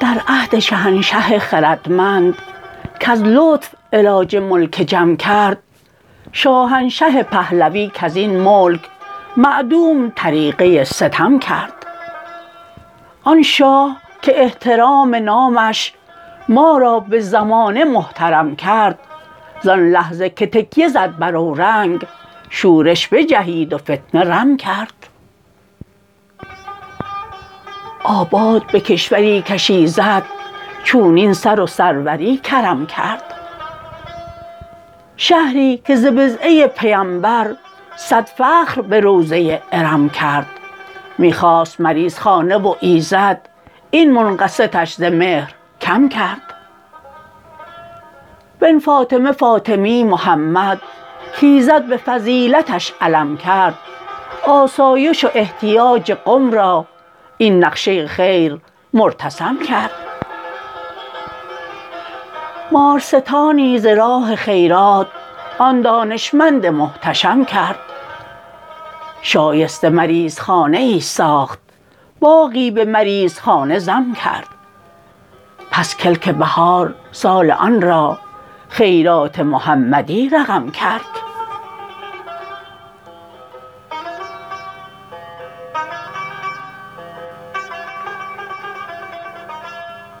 در عهد شهنشه خردمند کز لطف علاج ملک جم کرد شاهنشه پهلوی کزین ملک معدوم طریقه ستم کرد. آن شاه که احترام نامش ما را به زمانه محترم کرد. زان لحظه که تکیه زد بر اورنگ شورش بجهید و فتنه رم کرد. آباد به کشوری کش ایزد چونین سر و سروری کرم کرد. شهری که ز بضعه پیمبر صد فخر به روضه ارم کرد. می خواست مریض خانه و ایزد این منقصتش ز مهر. کم کرد. بن فاطمه فاطمی محمد کایزد به فضیلتش علم کرد. آسایش و احتیاج قم را این نقشه خیر مرتسم کرد. مارستانی ز راه خیرات آن دانشمند محتشم کرد. شایسته مریض خانه ای ساخت باغی به مریضخانه ضم کرد. پس کلک بهار سال آن را خیرات محمدی رقم کرد.